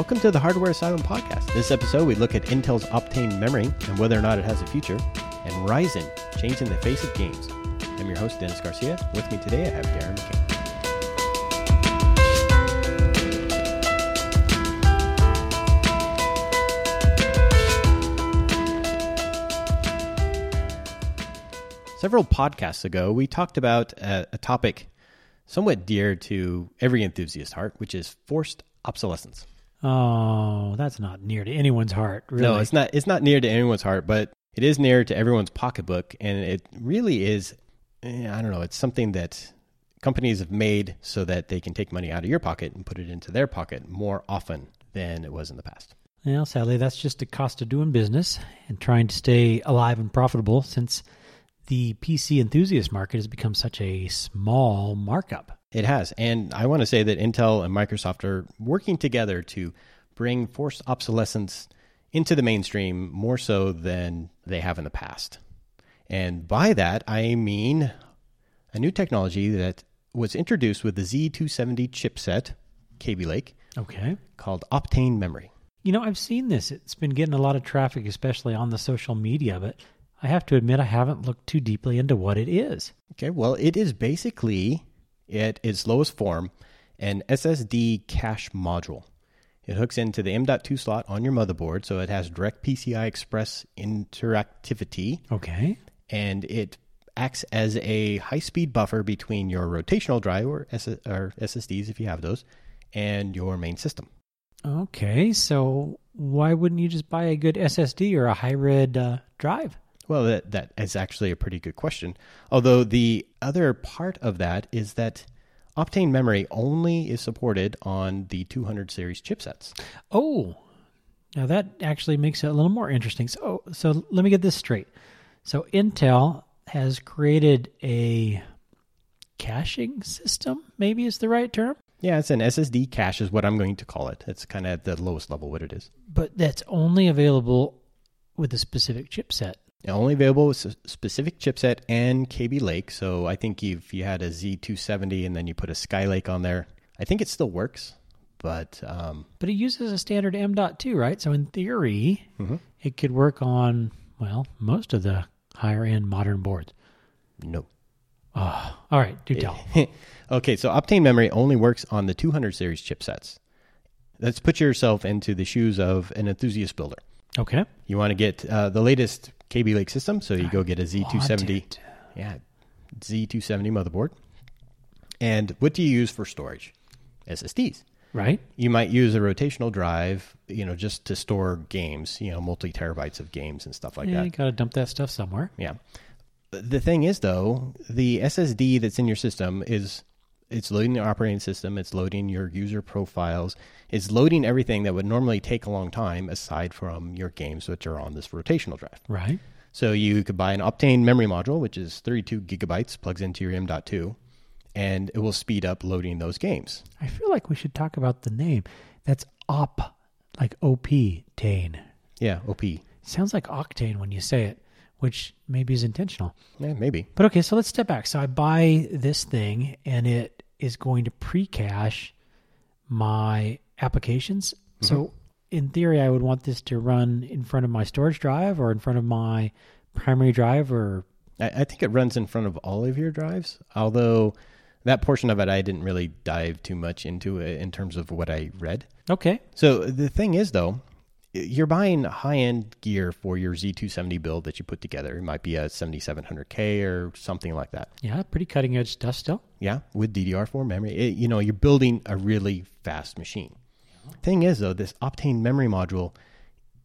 Welcome to the Hardware Asylum podcast. This episode, we look at Intel's Optane memory and whether or not it has a future, and Ryzen changing the face of games. I'm your host, Dennis Garcia. With me today, I have Darren McCain. Several podcasts ago, we talked about a, a topic somewhat dear to every enthusiast heart, which is forced obsolescence. Oh, that's not near to anyone's heart. Really. No, it's not. It's not near to anyone's heart, but it is near to everyone's pocketbook, and it really is. eh, I don't know. It's something that companies have made so that they can take money out of your pocket and put it into their pocket more often than it was in the past. Well, sadly, that's just the cost of doing business and trying to stay alive and profitable since the PC enthusiast market has become such a small markup. It has, and I want to say that Intel and Microsoft are working together to bring forced obsolescence into the mainstream more so than they have in the past. And by that, I mean a new technology that was introduced with the Z270 chipset, Kaby Lake, Okay. called Optane Memory. You know, I've seen this. It's been getting a lot of traffic, especially on the social media, but I have to admit I haven't looked too deeply into what it is. Okay, well, it is basically, at its lowest form, an SSD cache module. It hooks into the M.2 slot on your motherboard, so it has direct PCI Express interactivity, Okay. and it acts as a high speed buffer between your rotational drive or, SS- or SSDs, if you have those, and your main system. Okay. So why wouldn't you just buy a good SSD or a hybrid uh, drive? Well, that, that is actually a pretty good question. Although the other part of that is that Optane memory only is supported on the 200 series chipsets. Oh, now that actually makes it a little more interesting. So, so let me get this straight. So Intel has created a caching system. Maybe is the right term, Yeah, it's an SSD cache, is what I'm going to call it. It's kind of at the lowest level what it is. but that's only available with a specific chipset. Only available with s- specific chipset and Kaby Lake. So I think if you had a Z270 and then you put a Skylake on there, I think it still works. But um, But it uses a standard M.2, right? So in theory, Mhm. it could work on well most of the higher end modern boards. no. Oh, all right, do tell. okay, so Optane memory only works on the 200 series chipsets. Let's put yourself into the shoes of an enthusiast builder. Okay. You want to get uh, the latest Kaby Lake system, so you go get a Z270. Yeah, Z270 motherboard. And what do you use for storage? SSDs. Right. You might use a rotational drive, you know, just to store games, you know, multi terabytes of games and stuff like yeah, that. you got to dump that stuff somewhere. Yeah. The thing is, though, the SSD that's in your system is it's loading the operating system, it's loading your user profiles, it's loading everything that would normally take a long time aside from your games, which are on this rotational drive. Right. So you could buy an Optane memory module, which is 32 gigabytes, plugs into your M.2, and it will speed up loading those games. I feel like we should talk about the name. That's op, like op tane. Yeah, OP. Sounds like octane when you say it, which maybe is intentional. Yeah, maybe. But okay, so let's step back. So I buy this thing, and it is going to pre-cache my applications. Mm-hmm. So in theory, I would want this to run in front of my storage drive or in front of my primary drive, or I, I think it runs in front of all of your drives, although that portion of it I didn't really dive too much into it in terms of what I read. okay, So the thing is, though, you're buying high end gear for your Z270 build that you put together. It might be a 7700K or something like that. yeah, pretty cutting edge stuff still. Yeah, with DDR4 memory. It- you know, you're building a really fast machine. Thing is, though, this Optane memory module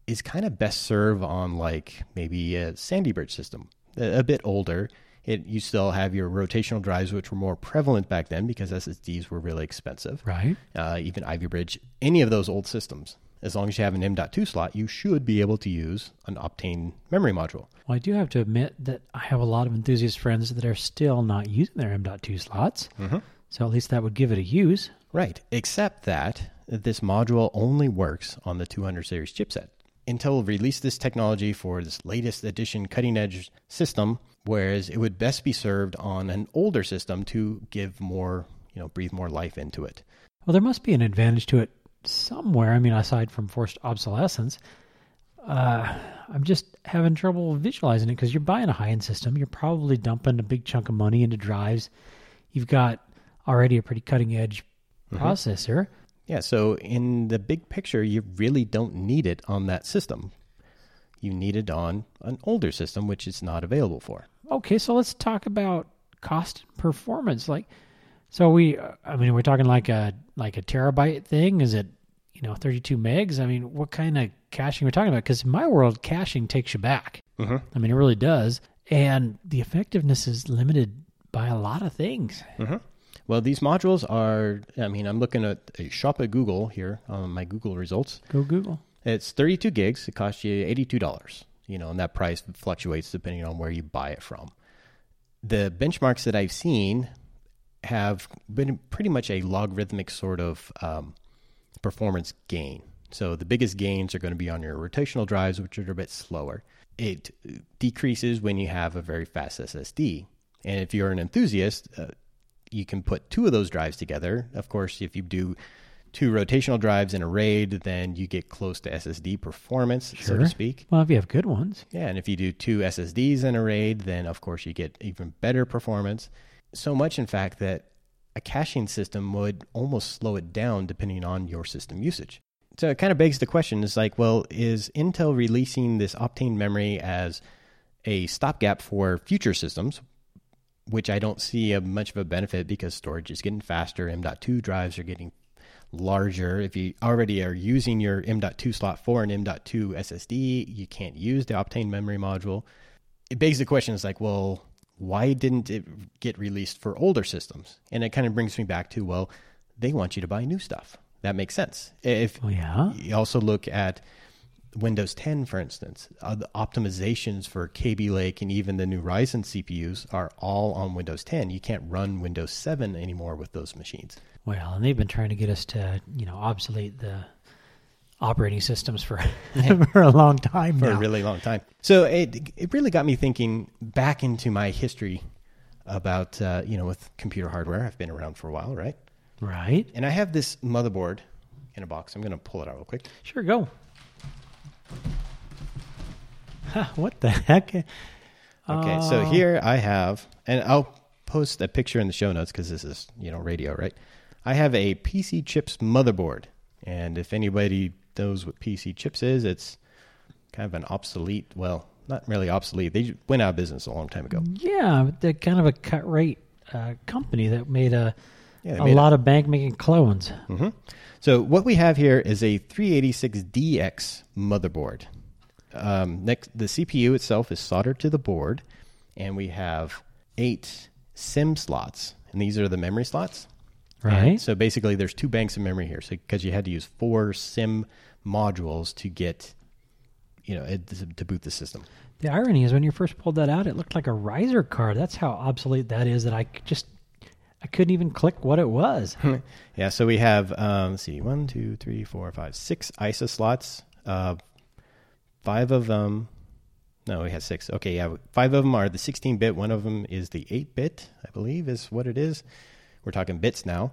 is kind of best served on like maybe a Sandy Bridge system, a, a bit older. It you still have your rotational drives, which were more prevalent back then because SSDs were really expensive. Right. Uh, even Ivy Bridge, any of those old systems, as long as you have an M.2 slot, you should be able to use an Optane memory module. Well, I do have to admit that I have a lot of enthusiast friends that are still not using their M.2 slots. Mm-hmm. So at least that would give it a use. Right, except that this module only works on the 200 series chipset. Intel released this technology for this latest edition cutting edge system, whereas it would best be served on an older system to give more, you know, breathe more life into it. Well, there must be an advantage to it somewhere. I mean, aside from forced obsolescence, uh, I'm just having trouble visualizing it because you're buying a high end system. You're probably dumping a big chunk of money into drives. You've got already a pretty cutting edge processor. Yeah, so in the big picture, you really don't need it on that system. You need it on an older system, which it's not available for. Okay, so let's talk about cost performance. Like, so we, I mean, we're talking like a like a terabyte thing. Is it you know 32 megs? I mean, what kind of caching we're talking about? Because in my world, caching takes you back. Mm-hmm. I mean, it really does, and the effectiveness is limited by a lot of things. Mm-hmm. Well, these modules are, I mean, I'm looking at a shop at Google here on my Google results. Go Google. It's 32 gigs. It costs you $82, you know, and that price fluctuates depending on where you buy it from. The benchmarks that I've seen have been pretty much a logarithmic sort of um, performance gain. So the biggest gains are going to be on your rotational drives, which are a bit slower. It decreases when you have a very fast SSD. And if you're an enthusiast, uh, you can put two of those drives together. Of course, if you do two rotational drives in a RAID, then you get close to SSD performance, so to speak. Well, if you have good ones, Yeah, and if you do two SSDs in a RAID, then of course you get even better performance. So much, in fact, that a caching system would almost slow it down depending on your system usage. So it kind of begs the question: Is like, well, is Intel releasing this Optane memory as a stopgap for future systems, which I don't see a much of a benefit because storage is getting faster. M.2 drives are getting larger. If you already are using your M.2 slot for an M.2 SSD, you can't use the Optane memory module. It begs the question: Is like, well, why didn't it get released for older systems? And it kind of brings me back to, well, they want you to buy new stuff. That makes sense. If oh yeah, you also look at Windows 10, for instance, uh, the optimizations for Kaby Lake and even the new Ryzen CPUs are all on Windows 10. You can't run Windows 7 anymore with those machines. well, and they've been trying to get us to you know obsolete the operating systems for for a long time for now. a really long time. So it it really got me thinking back into my history about uh, you know with computer hardware. I've been around for a while, right? right? And I have this motherboard in a box. I'm going to pull it out real quick. Sure, go. Ha, what the heck? Okay, so Oh. here I have, and I'll post a picture in the show notes because this is you know radio, right? I have a PC chips motherboard, and if anybody knows with PC chips is, it's kind of an obsolete. Well, not really obsolete. They went out of business a long time ago. Yeah, they're kind of a cut rate uh, company that made a Yeah, a made lot of bank making clones. hmm So what we have here is a 386DX motherboard. Um, next, the CPU itself is soldered to the board, and we have eight SIMM slots, and these are the memory slots. Right. And so basically, there's two banks of memory here. So because you had to use four SIMM modules to get, you know, it, to boot the system. The irony is when you first pulled that out, it looked like a riser card. That's how obsolete that is. That I just I couldn't even click what it was. Yeah, so we have um, let's see, one, two, three, four, five, six ISA slots. Uh, five of them, no, we had six. Okay, yeah, five of them are the 16-bit. One of them is the 8-bit, I believe, is what it is. We're talking bits now.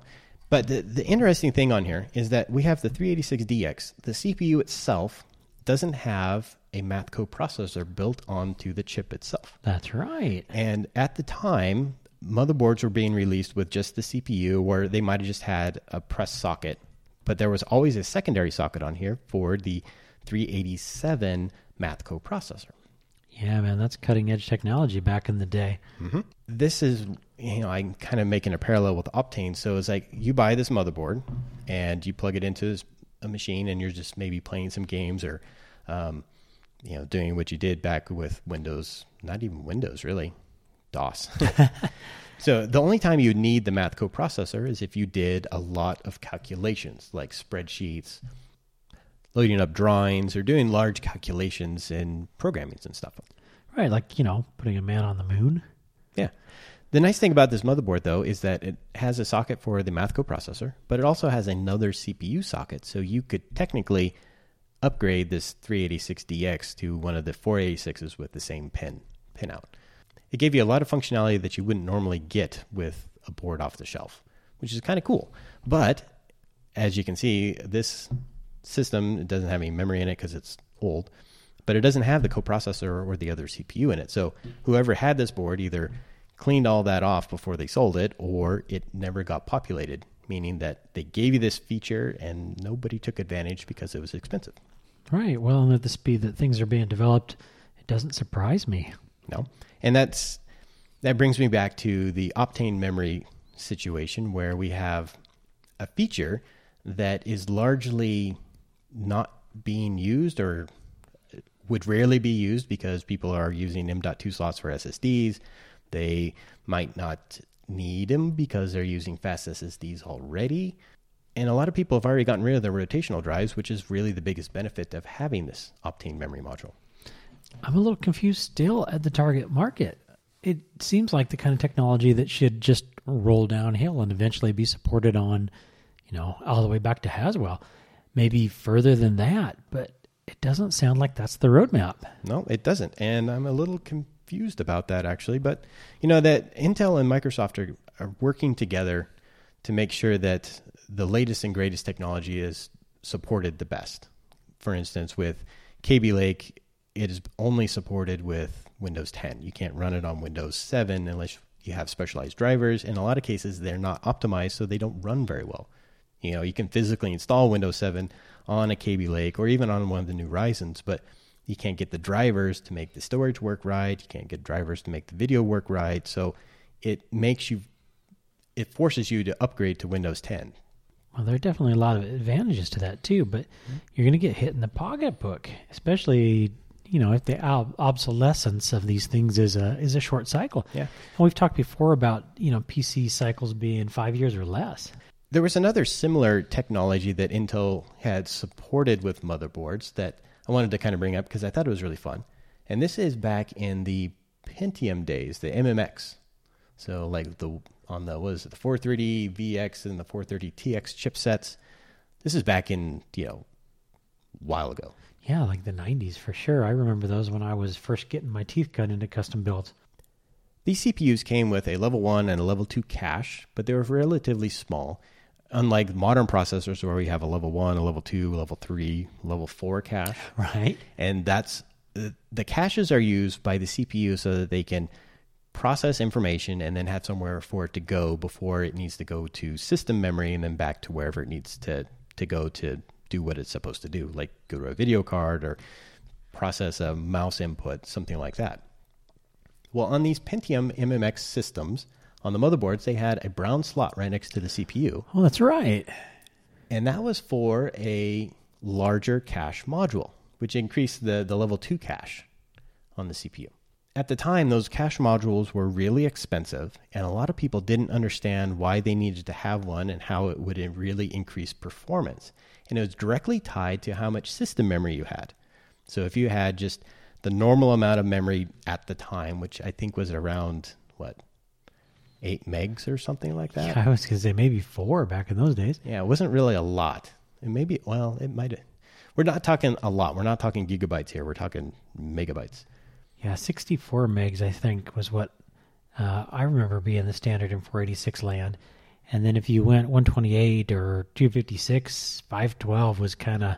But the the interesting thing on here is that we have the 386DX. The CPU itself doesn't have a math coprocessor built onto the chip itself. That's right. And at the time, motherboards were being released with just the CPU, where they might have just had a press socket, but there was always a secondary socket on here for the 387 math coprocessor. Yeah, man, that's cutting edge technology back in the day. This is, you know, I'm kind of making a parallel with Optane. So it's like you buy this motherboard and you plug it into this, a machine, and you're just maybe playing some games or, um, you know, doing what you did back with Windows, not even Windows really, DOS. so the only time you need the math coprocessor is if you did a lot of calculations like spreadsheets, loading up drawings, or doing large calculations and programmings and stuff. Right, like you know, putting a man on the moon. Yeah. The nice thing about this motherboard, though, is that it has a socket for the math coprocessor, but it also has another CPU socket. So you could technically upgrade this 386DX to one of the 486s with the same pin pinout. It gave you a lot of functionality that you wouldn't normally get with a board off the shelf, which is kind of cool. But as you can see, this system it doesn't have any memory in it because it's old, but it doesn't have the coprocessor or the other CPU in it. So whoever had this board either cleaned all that off before they sold it, or it never got populated, meaning that they gave you this feature and nobody took advantage because it was expensive. Right. Well, and at the speed that things are being developed, it doesn't surprise me. No, and that's that brings me back to the Optane memory situation where we have a feature that is largely not being used or would rarely be used because people are using M.2 slots for SSDs. They might not need them because they're using fast SSDs already. And a lot of people have already gotten rid of their rotational drives, which is really the biggest benefit of having this Optane memory module. I'm a little confused still at the target market. It seems like the kind of technology that should just roll downhill and eventually be supported on, you know, all the way back to Haswell. Maybe further than that, but it doesn't sound like that's the roadmap. No, it doesn't. And I'm a little confused about that actually. But, you know, that Intel and Microsoft are, are working together to make sure that the latest and greatest technology is supported the best. For instance, with Kaby Lake, it is only supported with Windows 10. You can't run it on Windows 7 unless you have specialized drivers. In a lot of cases, they're not optimized, so they don't run very well. You know, you can physically install Windows 7 on a Kaby Lake or even on one of the new Ryzen's, but you can't get the drivers to make the storage work right. You can't get drivers to make the video work right. So it makes you, it forces you to upgrade to Windows 10. Well, there are definitely a lot of advantages to that too, but mm-hmm. you're going to get hit in the pocketbook, especially you know if the obsolescence of these things is a is a short cycle. Yeah, and we've talked before about you know PC cycles being five years or less. There was another similar technology that Intel had supported with motherboards that I wanted to kind of bring up because I thought it was really fun. And this is back in the Pentium days, the MMX. So like the on the what is it, the 430 VX and the 430 TX chipsets. This is back in you know a while ago. Yeah, like the 90s for sure. I remember those when I was first getting my teeth cut into custom builds. These CPUs came with a level 1 and a level 2 cache, but they were relatively small unlike modern processors where we have a level one, a level two, level three, level four cache. Right. And that's the caches are used by the CPU so that they can process information and then have somewhere for it to go before it needs to go to system memory and then back to wherever it needs to, to go to do what it's supposed to do, like go to a video card or process a mouse input, something like that. Well, on these Pentium MMX systems, on the motherboards, they had a brown slot right next to the CPU. Oh, that's right. And that was for a larger cache module, which increased the, the level 2 cache on the CPU. At the time, those cache modules were really expensive, and a lot of people didn't understand why they needed to have one and how it would really increase performance. And it was directly tied to how much system memory you had. So if you had just the normal amount of memory at the time, which I think was around, what, eight megs or something like that. Yeah, I was going to say maybe four back in those days. Yeah, it wasn't really a lot. It maybe well, it might. We're not talking a lot. We're not talking gigabytes here. We're talking megabytes. Yeah, sixty-four megs I think was what uh, I remember being the standard in 486 land. And then if you went 128 or 256, 512 was kind of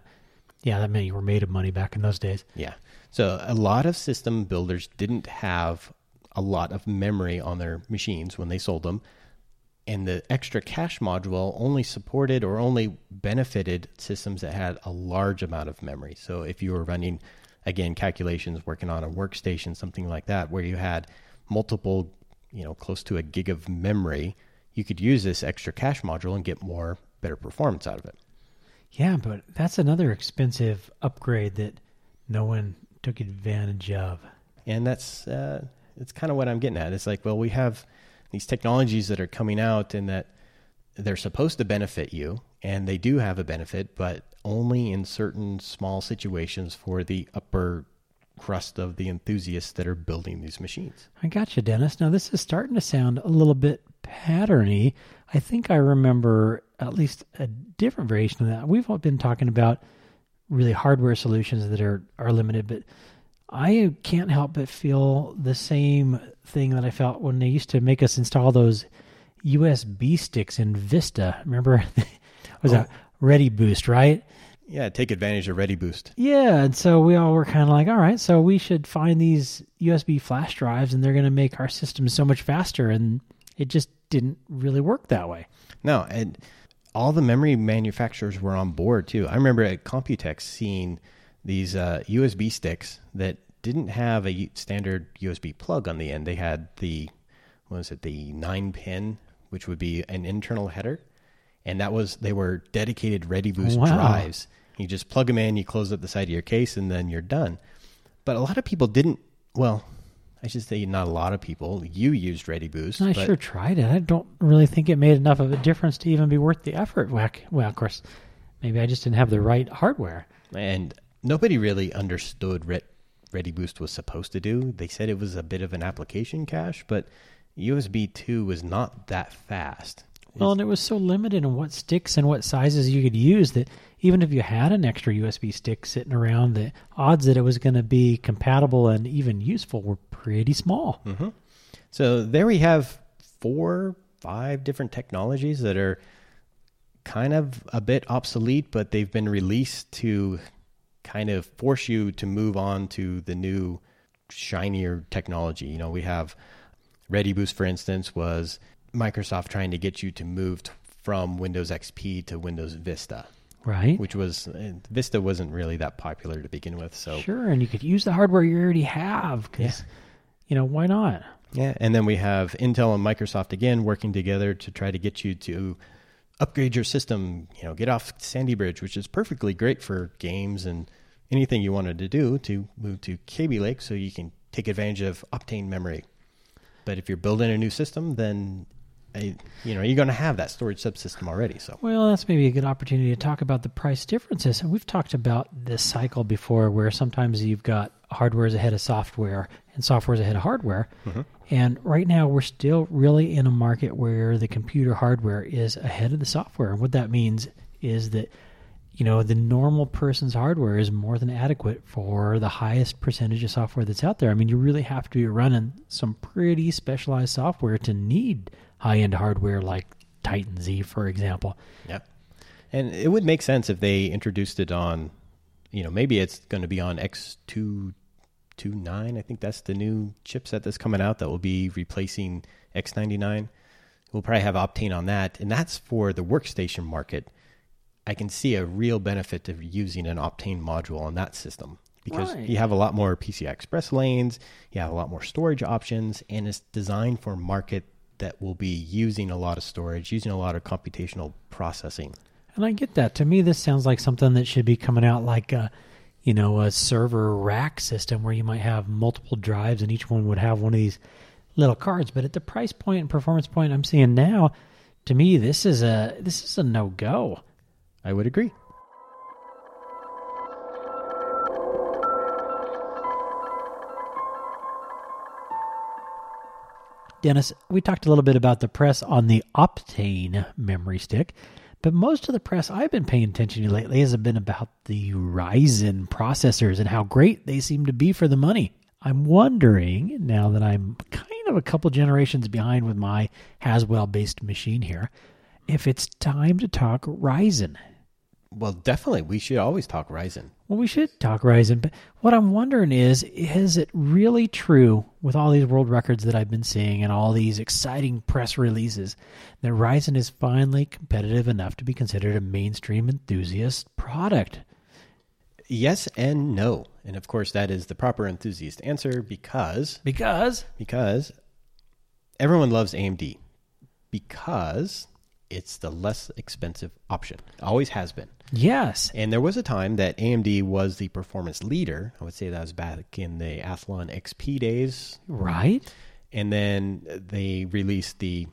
yeah, that meant you were made of money back in those days. Yeah. So a lot of system builders didn't have a lot of memory on their machines when they sold them. And the extra cache module only supported or only benefited systems that had a large amount of memory. So if you were running, again, calculations, working on a workstation, something like that, where you had multiple, you know, close to a gig of memory, you could use this extra cache module and get more better performance out of it. Yeah, but that's another expensive upgrade that no one took advantage of. And that's uh, it's kind of what I'm getting at. It's like, well, we have these technologies that are coming out and that they're supposed to benefit you, and they do have a benefit, but only in certain small situations for the upper crust of the enthusiasts that are building these machines. I got you, Dennis. Now, this is starting to sound a little bit patterny. I think I remember at least a different variation of that. We've all been talking about really hardware solutions that are, are limited, but I can't help but feel the same thing that I felt when they used to make us install those USB sticks in Vista. Remember, it was oh. that Ready Boost, right? Yeah, take advantage of Ready Boost. Yeah, and so we all were kind of like, all right, so we should find these USB flash drives, and they're going to make our system so much faster, and it just didn't really work that way. No, and all the memory manufacturers were on board too. I remember at Computex seeing these uh, USB sticks that didn't have a standard USB plug on the end. They had the what was it, the nine pin, which would be an internal header, and that was they were dedicated ReadyBoost Wow. drives. You just plug them in, you close up the side of your case, and then you're done. But a lot of people didn't. Well, I should say not a lot of people. You used ReadyBoost. I but sure tried it. I don't really think it made enough of a difference to even be worth the effort. Well, well, of course, maybe I just didn't have the right hardware. and nobody really understood what Ready Boost was supposed to do. They said it was a bit of an application cache, but USB 2 was not that fast. Well, and it was so limited in what sticks and what sizes you could use that even if you had an extra USB stick sitting around, the odds that it was going to be compatible and even useful were pretty small. Mm-hmm. So there we have four, five different technologies that are kind of a bit obsolete, but they've been released to kind of force you to move on to the new, shinier technology. You know, we have Ready Boost, for instance, was Microsoft trying to get you to move t- from Windows XP to Windows Vista, Right? which was uh, Vista wasn't really that popular to begin with. So Sure, and you could use the hardware you already have because, you know, why not? Yeah, and then we have Intel and Microsoft again working together to try to get you to upgrade your system. You know, get off Sandy Bridge, which is perfectly great for games and anything you wanted to do. To move to Kaby Lake, so you can take advantage of Optane memory. But if you're building a new system, then uh, you know you're going to have that storage subsystem already. So Well, that's maybe a good opportunity to talk about the price differences. And we've talked about this cycle before where sometimes you've got hardware is ahead of software and software is ahead of hardware. Mm-hmm. And right now we're still really in a market where the computer hardware is ahead of the software. And what that means is that you know the normal person's hardware is more than adequate for the highest percentage of software that's out there. I mean, you really have to be running some pretty specialized software to need high-end hardware like Titan Z, for example. Yeah. And it would make sense if they introduced it on, you know, maybe it's going to be on X229. I think that's the new chipset that's coming out that will be replacing X99. We'll probably have Optane on that. And that's for the workstation market. I can see a real benefit of using an Optane module on that system because Right. you have a lot more PCI Express lanes, you have a lot more storage options, and it's designed for a market that will be using a lot of storage, using a lot of computational processing. And I get that. To me, this sounds like something that should be coming out like a, you know, a server rack system where you might have multiple drives and each one would have one of these little cards. But at the price point and performance point I'm seeing now, to me, this is a this is a no go. I would agree. Dennis, we talked a little bit about the press on the Optane memory stick, but most of the press I've been paying attention to lately has been about the Ryzen processors and how great they seem to be for the money. I'm wondering, now that I'm kind of a couple generations behind with my Haswell based machine here, if it's time to talk Ryzen. Well, definitely. We should always talk Ryzen. Well, we should talk Ryzen, but what I'm wondering is is it really true with all these world records that I've been seeing and all these exciting press releases that Ryzen is finally competitive enough to be considered a mainstream enthusiast product? Yes and no. And of course, that is the proper enthusiast answer because Because because everyone loves AMD because it's the less expensive option. Always has been. yes, And there was a time that AMD was the performance leader. I would say that was back in the Athlon XP days. right? And then they released the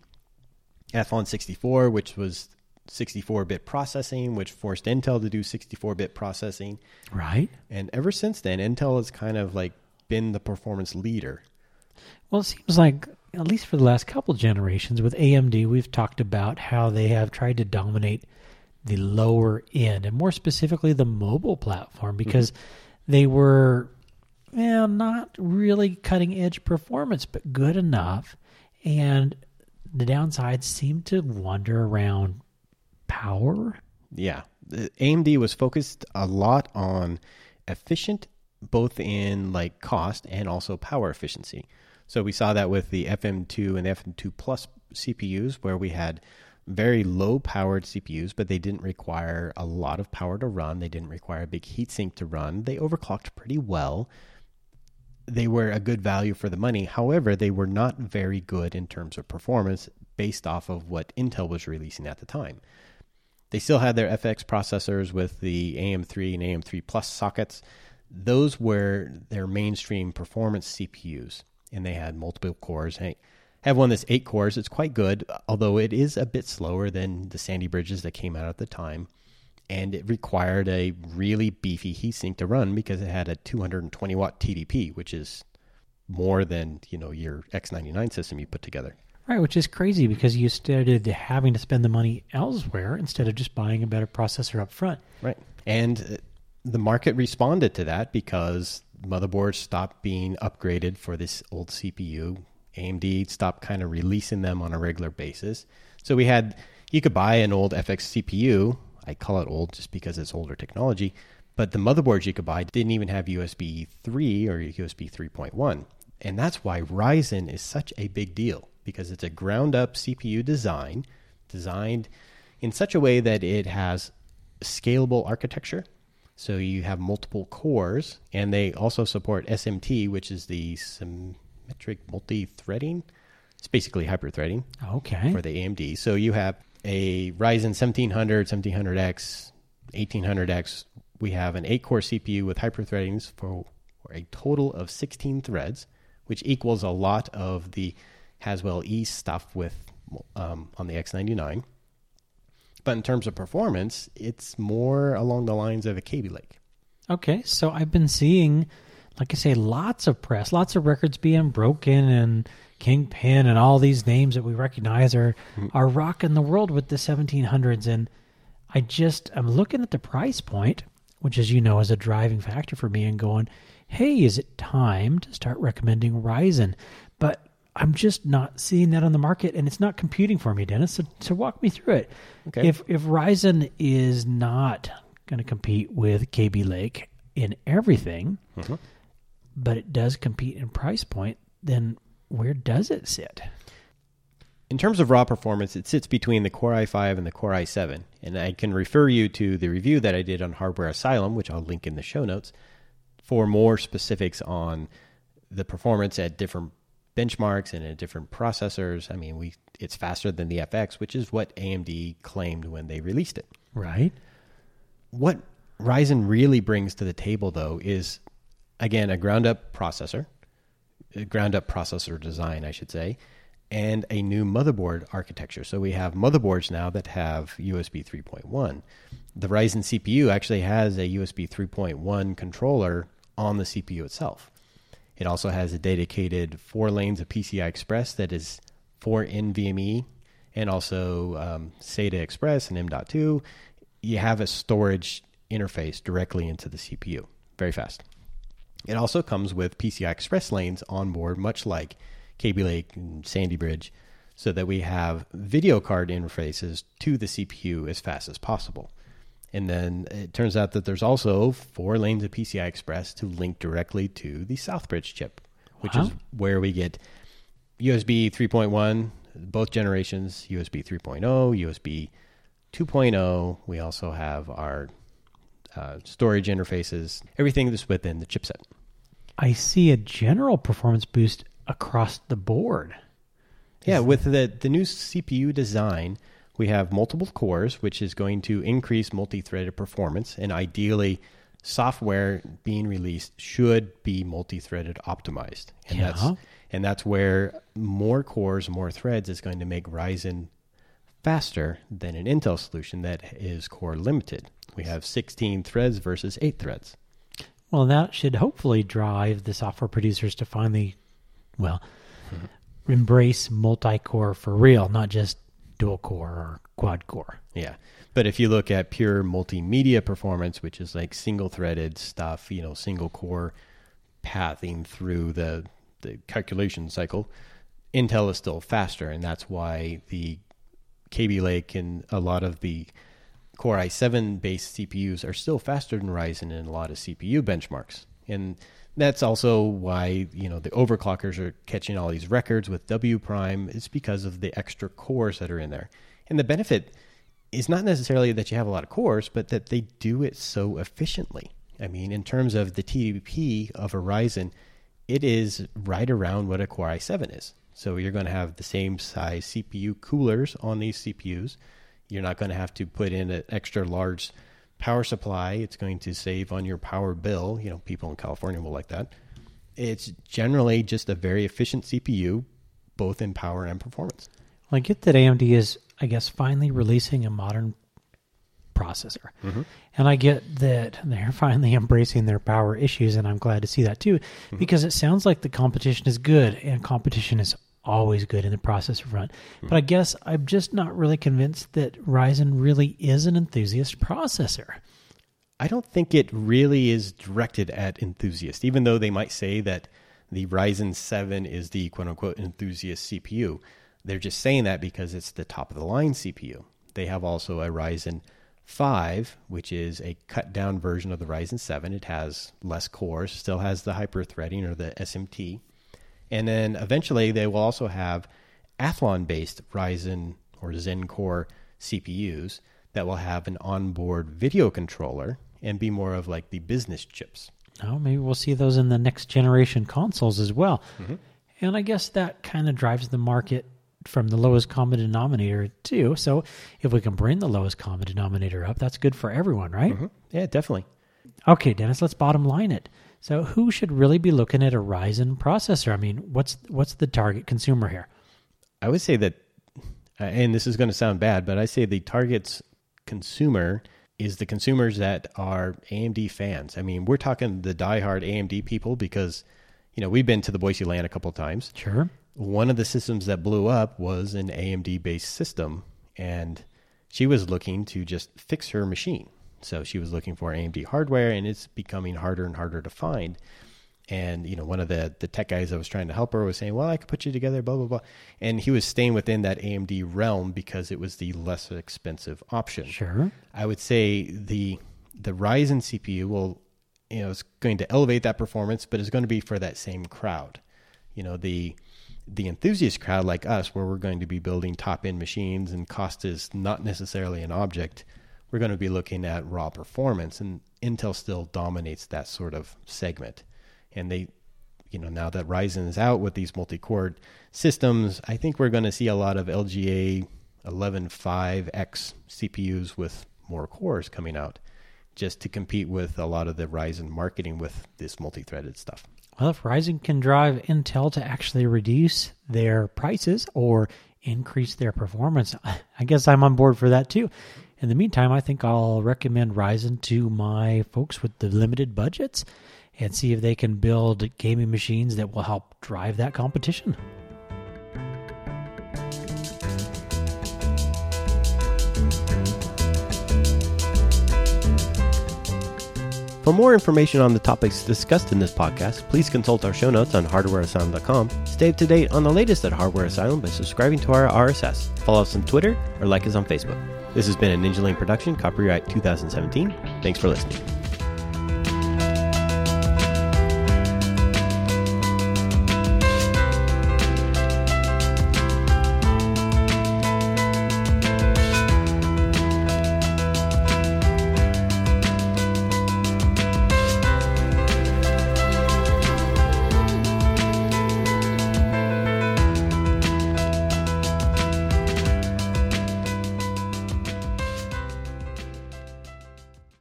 Athlon 64, which was 64 bit processing, which forced Intel to do 64 bit processing. Right. And ever since then, Intel has kind of like been the performance leader. Well, it seems like, at least for the last couple generations, with AMD, we've talked about how they have tried to dominate the lower end, and more specifically, the mobile platform, mm-hmm. because they were, well, not really cutting edge performance, but good enough. And the downsides seem to wander around power. Yeah. AMD was focused a lot on efficient, both in like cost and also power efficiency. So we saw that with the FM2 and FM2 Plus CPUs, where we had very low powered CPUs, but they didn't require a lot of power to run. They didn't require a big heatsink to run. They overclocked pretty well. They were a good value for the money. However, they were not very good in terms of performance based off of what Intel was releasing at the time. They still had their FX processors with the AM3 and AM3 Plus sockets. Those were their mainstream performance CPUs, and they had multiple cores. Hey, have one that's eight cores. It's quite good, although it is a bit slower than the Sandy Bridges that came out at the time. And it required a really beefy heatsink to run because it had a 220 watt TDP, which is more than you know your X99 system you put together. Right, which is crazy because you started having to spend the money elsewhere instead of just buying a better processor up front. Right. And uh, the market responded to that because motherboards stopped being upgraded for this old CPU AMD stopped kind of releasing them on a regular basis. So we had you could buy an old FX CPU. I call it old just because it's older technology, but the motherboards you could buy didn't even have USB 3 or USB 3.1. And that's why Ryzen is such a big deal because it's a ground up CPU design designed in such a way that it has scalable architecture. So you have multiple cores, and they also support SMT, which is the symmetric multi-threading. It's basically hyper-threading. Okay. For the AMD. So you have a Ryzen 1700, 1700X, 1800X. We have an 8-core CPU with hyper-threadings for, for a total of 16 threads, which equals a lot of the Haswell E stuff with um, on the X99. But in terms of performance, it's more along the lines of a Kaby Lake. Okay, so I've been seeing like I say, lots of press, lots of records being broken, and Kingpin and all these names that we recognize are mm-hmm. are rocking the world with the 1700s. And I just I'm looking at the price point, which, as you know, is a driving factor for me, and going, hey, is it time to start recommending Ryzen? But I'm just not seeing that on the market, and it's not computing for me, Dennis. So, so walk me through it. Okay. If if Ryzen is not going to compete with Kaby Lake in everything, mm-hmm but it does compete in price point, then where does it sit? In terms of raw performance, it sits between the Core i5 and the Core i7. And I can refer you to the review that I did on Hardware Asylum, which I'll link in the show notes, for more specifics on the performance at different benchmarks and different processors. I mean, we it's faster than the FX, which is what AMD claimed when they released it. Right. What Ryzen really brings to the table, though, is again, a ground up processor, a ground up processor design, I should say, and a new motherboard architecture. So we have motherboards now that have USB 3.1. The Ryzen CPU actually has a USB 3.1 controller on the CPU itself. It also has a dedicated four lanes of PCI Express that is for NVMe and also um, SATA Express and M.2. You have a storage interface directly into the CPU. Very fast. It also comes with PCI Express lanes on board, much like Kaby Lake and Sandy Bridge, so that we have video card interfaces to the CPU as fast as possible. And then it turns out that there's also four lanes of PCI Express to link directly to the Southbridge chip, which wow. is where we get USB 3.1, both generations, USB 3.0, USB 2.0. We also have our uh, storage interfaces, everything that's within the chipset. I see a general performance boost across the board. Yeah, with the the new CPU design, we have multiple cores, which is going to increase multi-threaded performance, and ideally, software being released should be multi-threaded optimized, and yeah. that's and that's where more cores, more threads is going to make Ryzen faster than an Intel solution that is core limited. We have 16 threads versus 8 threads. Well, that should hopefully drive the software producers to finally, well, mm-hmm. embrace multi core for real, not just dual core or quad core. Yeah. But if you look at pure multimedia performance, which is like single threaded stuff, you know, single core pathing through the, the calculation cycle, Intel is still faster. And that's why the Kaby Lake and a lot of the Core i7 based CPUs are still faster than Ryzen in a lot of CPU benchmarks. And that's also why, you know, the overclockers are catching all these records with W prime. It's because of the extra cores that are in there. And the benefit is not necessarily that you have a lot of cores, but that they do it so efficiently. I mean, in terms of the TDP of Ryzen, it is right around what a Core i7 is. So you're going to have the same size CPU coolers on these CPUs. You're not going to have to put in an extra large power supply. It's going to save on your power bill. You know, people in California will like that. It's generally just a very efficient CPU, both in power and performance. Well, I get that AMD is, I guess, finally releasing a modern processor. Mm-hmm. And I get that they're finally embracing their power issues, and I'm glad to see that too, mm-hmm. because it sounds like the competition is good, and competition is always good in the processor front. Mm-hmm. But I guess I'm just not really convinced that Ryzen really is an enthusiast processor. I don't think it really is directed at enthusiasts, even though they might say that the Ryzen 7 is the quote unquote enthusiast CPU. They're just saying that because it's the top of the line CPU. They have also a Ryzen 5, which is a cut down version of the Ryzen 7. It has less cores, still has the hyper threading or the SMT. And then eventually they will also have Athlon based Ryzen or Zen Core CPUs that will have an onboard video controller and be more of like the business chips. Oh, maybe we'll see those in the next generation consoles as well. Mm-hmm. And I guess that kind of drives the market from the lowest common denominator too. So if we can bring the lowest common denominator up, that's good for everyone, right? Mm-hmm. Yeah, definitely. Okay, Dennis, let's bottom line it. So who should really be looking at a Ryzen processor? I mean, what's what's the target consumer here? I would say that, uh, and this is going to sound bad, but I say the target's consumer is the consumers that are AMD fans. I mean, we're talking the diehard AMD people because, you know, we've been to the Boise LAN a couple times. Sure one of the systems that blew up was an AMD based system, and she was looking to just fix her machine. So she was looking for AMD hardware, and it's becoming harder and harder to find. And you know, one of the the tech guys that was trying to help her was saying, "Well, I could put you together, blah blah blah," and he was staying within that AMD realm because it was the less expensive option. Sure, I would say the the Ryzen CPU will, you know, is going to elevate that performance, but it's going to be for that same crowd. You know, the the enthusiast crowd like us, where we're going to be building top end machines and cost is not necessarily an object, we're going to be looking at raw performance. And Intel still dominates that sort of segment. And they, you know, now that Ryzen is out with these multi core systems, I think we're going to see a lot of LGA 115X CPUs with more cores coming out just to compete with a lot of the Ryzen marketing with this multi threaded stuff. Well, if Ryzen can drive Intel to actually reduce their prices or increase their performance, I guess I'm on board for that too. In the meantime, I think I'll recommend Ryzen to my folks with the limited budgets and see if they can build gaming machines that will help drive that competition. For more information on the topics discussed in this podcast, please consult our show notes on hardwareasylum.com. Stay up to date on the latest at Hardware Asylum by subscribing to our RSS. Follow us on Twitter or like us on Facebook. This has been a Ninjalane production, copyright 2017. Thanks for listening.